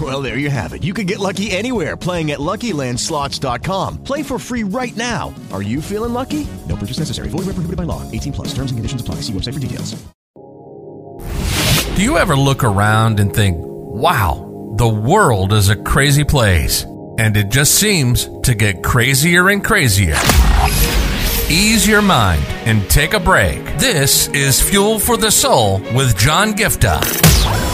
Well, there you have it. You can get lucky anywhere playing at LuckyLandSlots.com. Play for free right now. Are you feeling lucky? No purchase necessary. Void where prohibited by law. 18 plus. Terms and conditions apply. See website for details. Do you ever look around and think, wow, the world is a crazy place? And it just seems to get crazier and crazier. Ease your mind and take a break. This is Fuel for the Soul with John Giftah.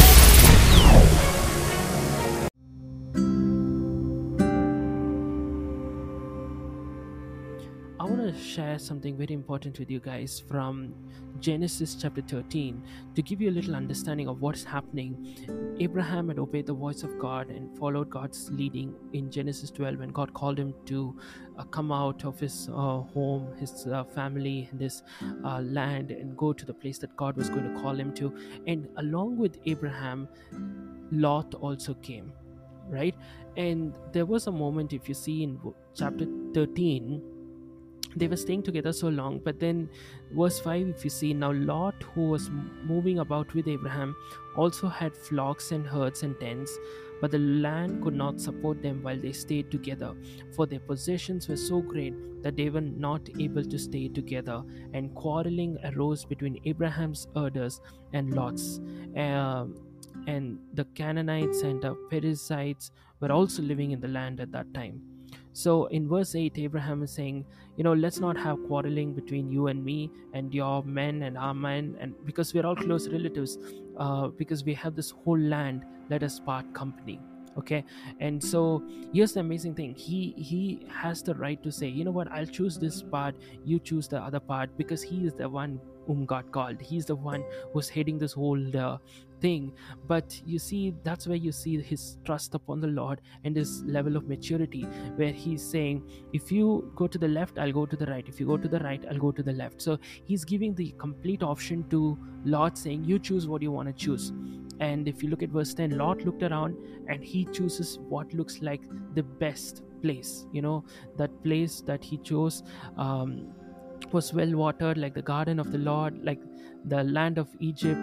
Share something very important with you guys from Genesis chapter 13 to give you a little understanding of what's happening. Abraham had obeyed the voice of God and followed God's leading in Genesis 12 when God called him to uh, come out of his uh, home, his uh, family, and his uh, land and go to the place that God was going to call him to. And along with Abraham, Lot also came, right? And there was a moment, if you see in chapter 13, they were staying together so long but then verse 5 if you see now lot who was moving about with abraham also had flocks and herds and tents but the land could not support them while they stayed together for their possessions were so great that they were not able to stay together and quarreling arose between abraham's herders and lot's uh, and the canaanites and the perizzites were also living in the land at that time so in verse 8, Abraham is saying, you know, let's not have quarreling between you and me and your men and our men, and because we're all close relatives, uh, because we have this whole land, let us part company. Okay, and so here's the amazing thing: he he has the right to say, you know what, I'll choose this part, you choose the other part, because he is the one whom God called. He's the one who's heading this whole uh, thing. But you see, that's where you see his trust upon the Lord and his level of maturity, where he's saying, if you go to the left, I'll go to the right. If you go to the right, I'll go to the left. So he's giving the complete option to Lot, saying, you choose what you want to choose. And if you look at verse 10, Lot looked around and he chooses what looks like the best place. You know, that place that he chose. Um, was well watered like the garden of the lord like the land of egypt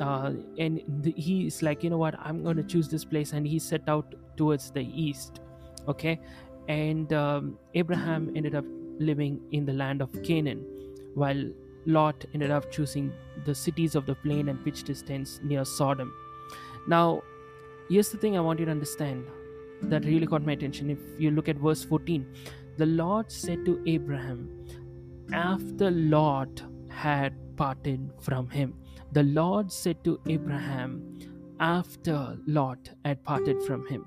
uh, and he's like you know what i'm going to choose this place and he set out towards the east okay? And um, abraham ended up living in the land of canaan while lot ended up choosing the cities of the plain and pitched his tents near sodom. Now here's the thing i want you to understand that really caught my attention. If you look at verse 14 the lord said to abraham after Lot had parted from him. The Lord said to Abraham after Lot had parted from him,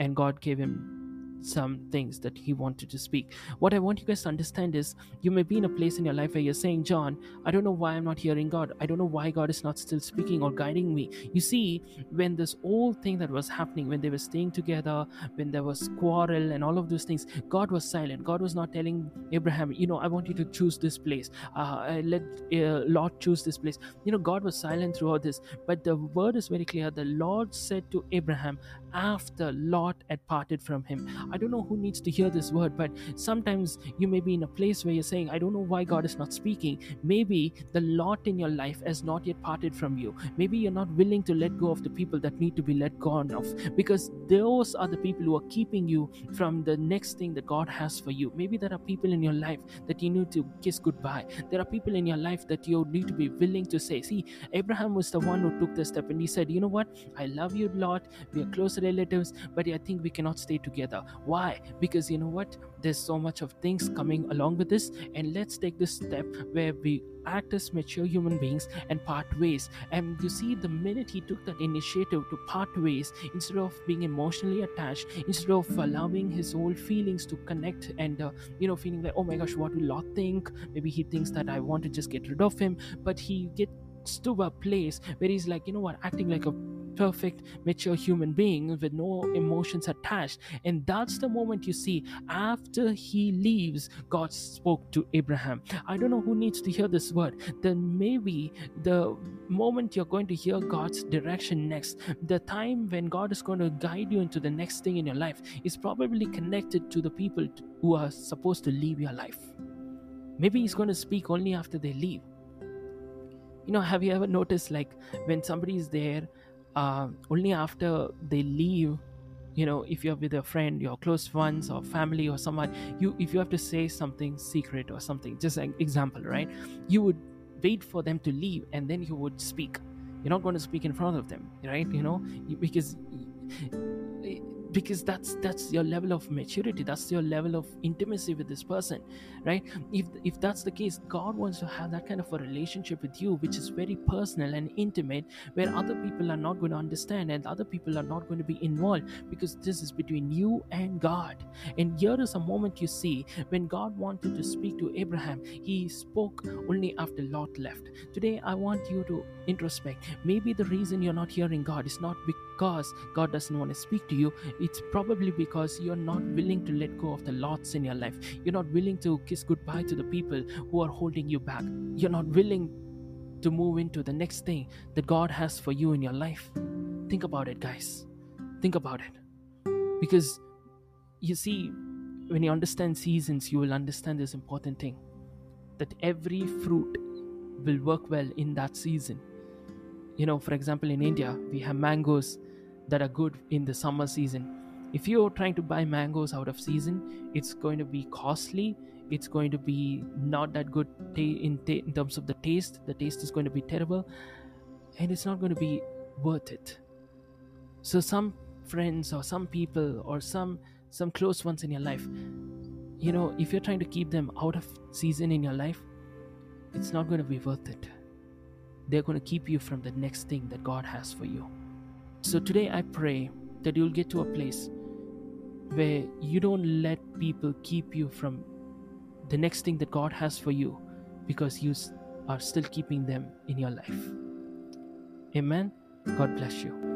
and God gave him some things that he wanted to speak. What I want you guys to understand is you may be in a place in your life where you're saying, John, I don't know why I'm not hearing God. I don't know why God is not still speaking or guiding me. You see, when this old thing that was happening, when they were staying together, when there was quarrel and all of those things, God was silent. God was not telling Abraham, you know, I want you to choose this place. Uh, let uh, Lot choose this place. You know, God was silent throughout this. But the word is very clear. The Lord said to Abraham after Lot had parted from him, I don't know who needs to hear this word, but sometimes you may be in a place where you're saying, I don't know why God is not speaking. Maybe the lot in your life has not yet parted from you. Maybe you're not willing to let go of the people that need to be let go of because those are the people who are keeping you from the next thing that God has for you. Maybe there are people in your life that you need to kiss goodbye. There are people in your life that you need to be willing to say, See, Abraham was the one who took the step and he said, You know what? I love you lot. We are close relatives, but I think we cannot stay together. Why? Because you know what? There's so much of things coming along with this, and let's take this step where we act as mature human beings and part ways. And you see, the minute he took that initiative to part ways, instead of being emotionally attached, instead of allowing his old feelings to connect and, uh, you know, feeling like, oh my gosh, what will Lot think? Maybe he thinks that I want to just get rid of him, but he gets to a place where he's like, you know what, acting like a perfect, mature human being with no emotions attached. And that's the moment you see after he leaves, God spoke to Abraham. I don't know who needs to hear this word. Then maybe the moment you're going to hear God's direction next, the time when God is going to guide you into the next thing in your life, is probably connected to the people who are supposed to leave your life. Maybe He's going to speak only after they leave. You know, have you ever noticed like when somebody is there uh, only after they leave you know if you're with a friend your close ones or family or someone you if you have to say something secret or something just an example right? You would wait for them to leave and then you would speak. You're not going to speak in front of them right? You know? Because because that's that's your level of maturity that's your level of intimacy with this person right? If if that's the case god wants to have that kind of a relationship with you which is very personal and intimate where other people are not going to understand and other people are not going to be involved because this is between you and god. And here is a moment you see when god wanted to speak to abraham he spoke only after lot left. Today i want you to introspect. Maybe the reason you're not hearing god is not because god doesn't want to speak to you it's probably because you're not willing to let go of the lots in your life. You're not willing to kiss goodbye to the people who are holding you back. You're not willing to move into the next thing that God has for you in your life. Think about it, guys. Think about it. Because you see, when you understand seasons, you will understand this important thing that every fruit will work well in that season. You know, for example, in India, we have mangoes that are good in the summer season. If you're trying to buy mangoes out of season it's going to be costly. It's going to be not that good in, in terms of the taste. The taste is going to be terrible and it's not going to be worth it. So some friends or some people or some some close ones in your life you know if you're trying to keep them out of season in your life it's not going to be worth it they're going to keep you from the next thing that god has for you so today i pray that you'll get to a place where you don't let people keep you from the next thing that God has for you because you are still keeping them in your life. Amen. God bless you.